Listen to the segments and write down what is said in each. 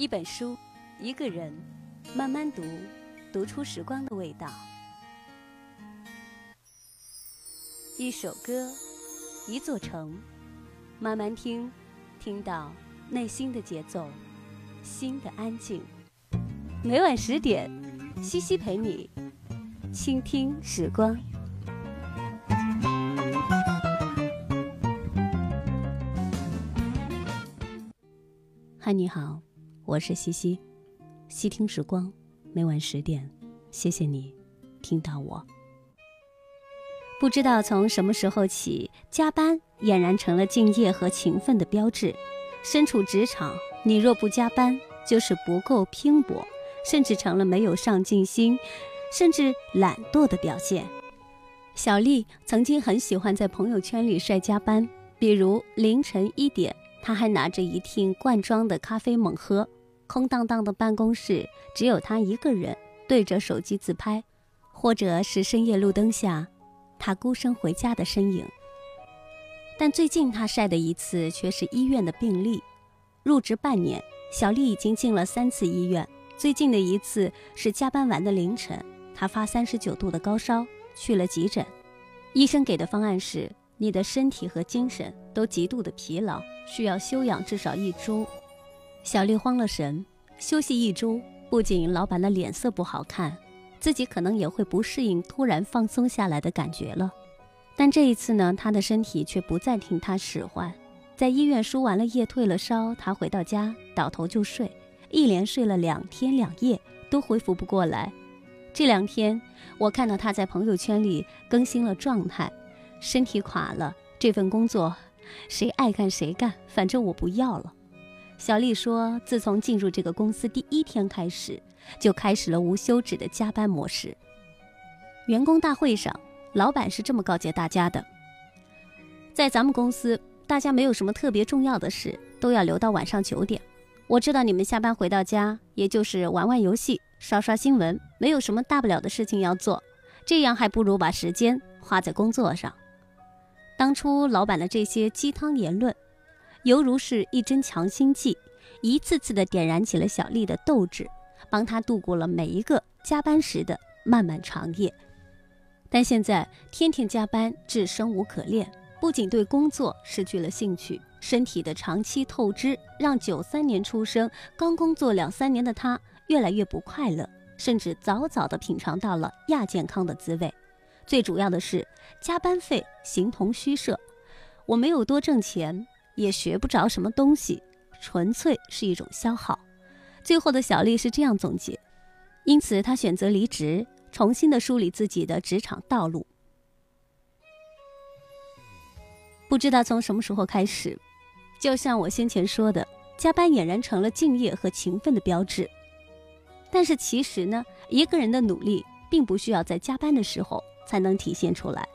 一本书，一个人，慢慢读，读出时光的味道。一首歌，一座城，慢慢听，听到内心的节奏，心的安静。每晚十点，西西陪你倾听时光。嗨，你好。我是西西，细听时光，每晚十点，谢谢你听到我。不知道从什么时候起，加班俨然成了敬业和勤奋的标志。身处职场，你若不加班，就是不够拼搏，甚至成了没有上进心，甚至懒惰的表现。小丽曾经很喜欢在朋友圈里晒加班，比如凌晨一点，她还拿着一听罐装的咖啡猛喝。空荡荡的办公室，只有他一个人对着手机自拍，或者是深夜路灯下，他孤身回家的身影。但最近他晒的一次却是医院的病历。入职半年，小丽已经进了三次医院。最近的一次是加班完的凌晨，她发三十九度的高烧，去了急诊。医生给的方案是：你的身体和精神都极度的疲劳，需要休养至少一周。小丽慌了神，休息一周，不仅老板的脸色不好看，自己可能也会不适应突然放松下来的感觉了。但这一次呢，她的身体却不再听他使唤。在医院输完了液，退了烧，她回到家倒头就睡，一连睡了两天两夜，都恢复不过来。这两天，我看到她在朋友圈里更新了状态，身体垮了，这份工作，谁爱干谁干，反正我不要了。小丽说：“自从进入这个公司第一天开始，就开始了无休止的加班模式。员工大会上，老板是这么告诫大家的：在咱们公司，大家没有什么特别重要的事，都要留到晚上九点。我知道你们下班回到家，也就是玩玩游戏、刷刷新闻，没有什么大不了的事情要做，这样还不如把时间花在工作上。当初老板的这些鸡汤言论。”犹如是一针强心剂，一次次的点燃起了小丽的斗志，帮她度过了每一个加班时的漫漫长夜。但现在天天加班，至生无可恋，不仅对工作失去了兴趣，身体的长期透支让九三年出生、刚工作两三年的她越来越不快乐，甚至早早的品尝到了亚健康的滋味。最主要的是，加班费形同虚设，我没有多挣钱。也学不着什么东西，纯粹是一种消耗。最后的小丽是这样总结，因此她选择离职，重新的梳理自己的职场道路。不知道从什么时候开始，就像我先前说的，加班俨然成了敬业和勤奋的标志。但是其实呢，一个人的努力并不需要在加班的时候才能体现出来，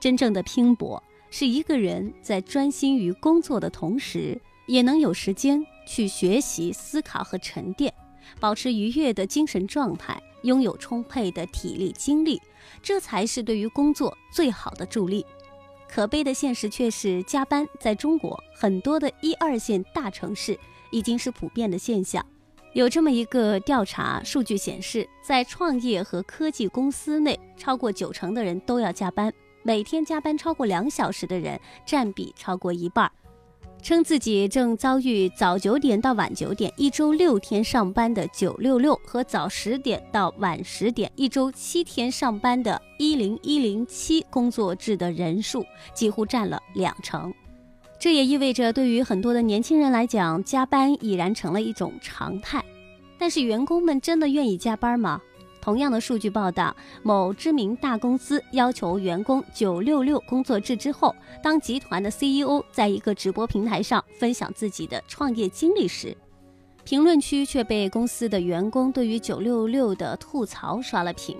真正的拼搏。是一个人在专心于工作的同时，也能有时间去学习、思考和沉淀，保持愉悦的精神状态，拥有充沛的体力精力，这才是对于工作最好的助力。可悲的现实却是，加班在中国很多的一二线大城市已经是普遍的现象。有这么一个调查数据显示，在创业和科技公司内，超过九成的人都要加班。每天加班超过两小时的人占比超过一半，称自己正遭遇早九点到晚九点，一周六天上班的九六六和早十点到晚十点，一周七天上班的一零一零七工作制的人数几乎占了两成。这也意味着，对于很多的年轻人来讲，加班已然成了一种常态。但是，员工们真的愿意加班吗？同样的数据报道，某知名大公司要求员工“九六六”工作制之后，当集团的 CEO 在一个直播平台上分享自己的创业经历时，评论区却被公司的员工对于“九六六”的吐槽刷了屏。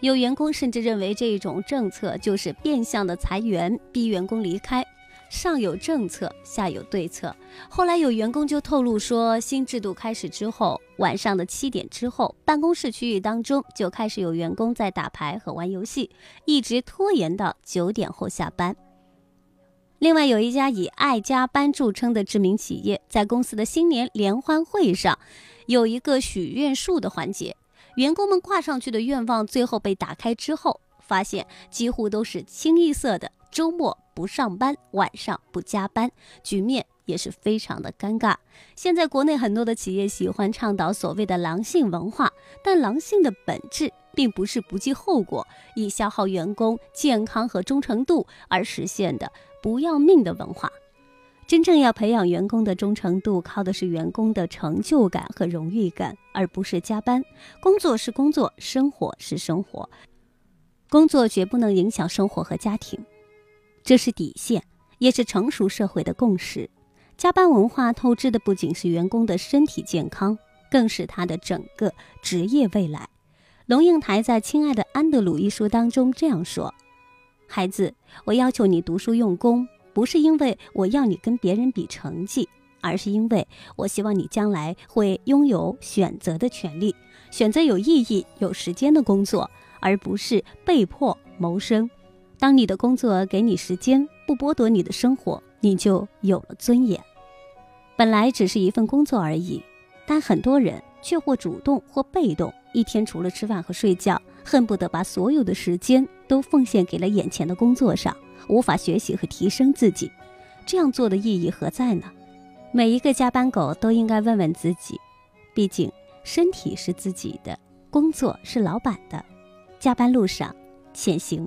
有员工甚至认为这种政策就是变相的裁员，逼员工离开。上有政策，下有对策。后来有员工就透露说，新制度开始之后，晚上的七点之后，办公室区域当中就开始有员工在打牌和玩游戏，一直拖延到九点后下班。另外，有一家以爱加班著称的知名企业，在公司的新年联欢会上，有一个许愿树的环节。员工们挂上去的愿望，最后被打开之后，发现几乎都是清一色的周末不上班，晚上不加班，局面也是非常的尴尬。现在国内很多的企业喜欢倡导所谓的狼性文化，但狼性的本质并不是不计后果，以消耗员工健康和忠诚度而实现的。不要命的文化，真正要培养员工的忠诚度，靠的是员工的成就感和荣誉感，而不是加班。工作是工作，生活是生活，工作绝不能影响生活和家庭，这是底线，也是成熟社会的共识。加班文化透支的不仅是员工的身体健康，更是他的整个职业未来。龙应台在《亲爱的安德鲁》一书当中这样说。孩子，我要求你读书用功，不是因为我要你跟别人比成绩，而是因为我希望你将来会拥有选择的权利，选择有意义、有时间的工作，而不是被迫谋生。当你的工作给你时间，不剥夺你的生活，你就有了尊严。本来只是一份工作而已，但很多人却或主动或被动，一天除了吃饭和睡觉。恨不得把所有的时间都奉献给了眼前的工作上，无法学习和提升自己。这样做的意义何在呢？每一个加班狗都应该问问自己，毕竟身体是自己的，工作是老板的。加班路上，前行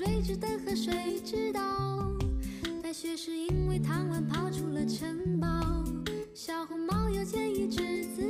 睿智的河水知道，白雪是因为贪玩跑出了城堡。小红帽要见一只自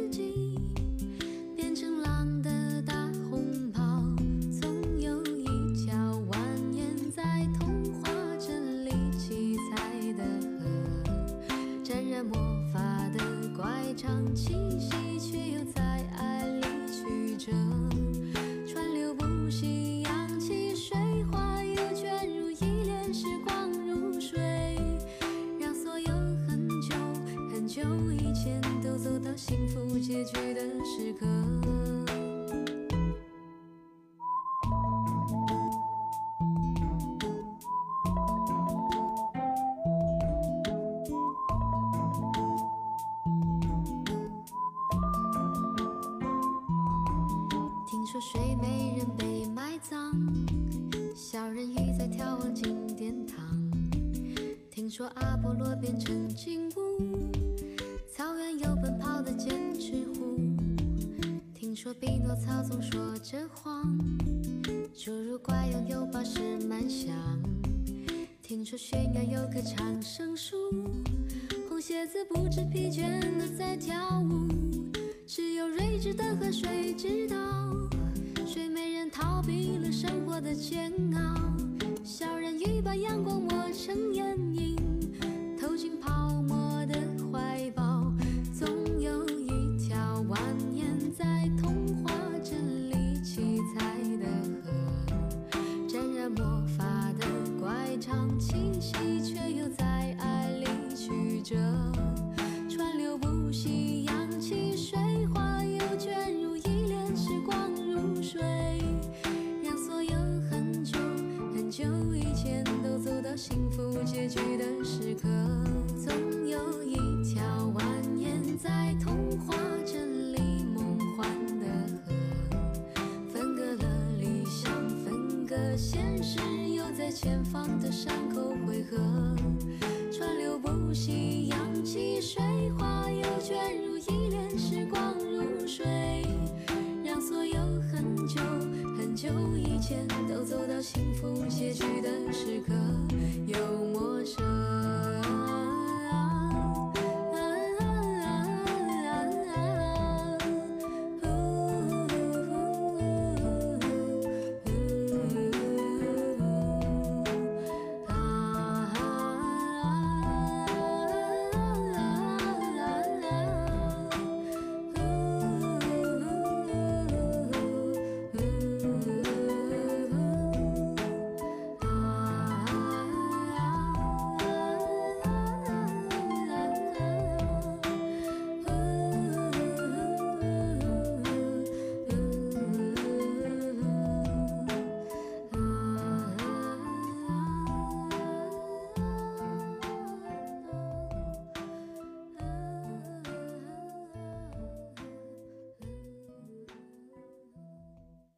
说睡美人被埋葬，小人鱼在眺望金殿堂。听说阿波罗变成金乌，草原有奔跑的剑齿虎。听说匹诺曹总说着谎，侏儒怪拥有宝石满箱。听说悬崖有棵长生树，红鞋子不知疲倦的在跳舞。只有睿智的河水知道。逃避了生活的煎熬，小人鱼把阳光抹成眼前方的山口汇合。川流不息，扬起水花，又卷入一帘时光如水。让所有很久很久以前都走到幸福结局的时刻。又陌生。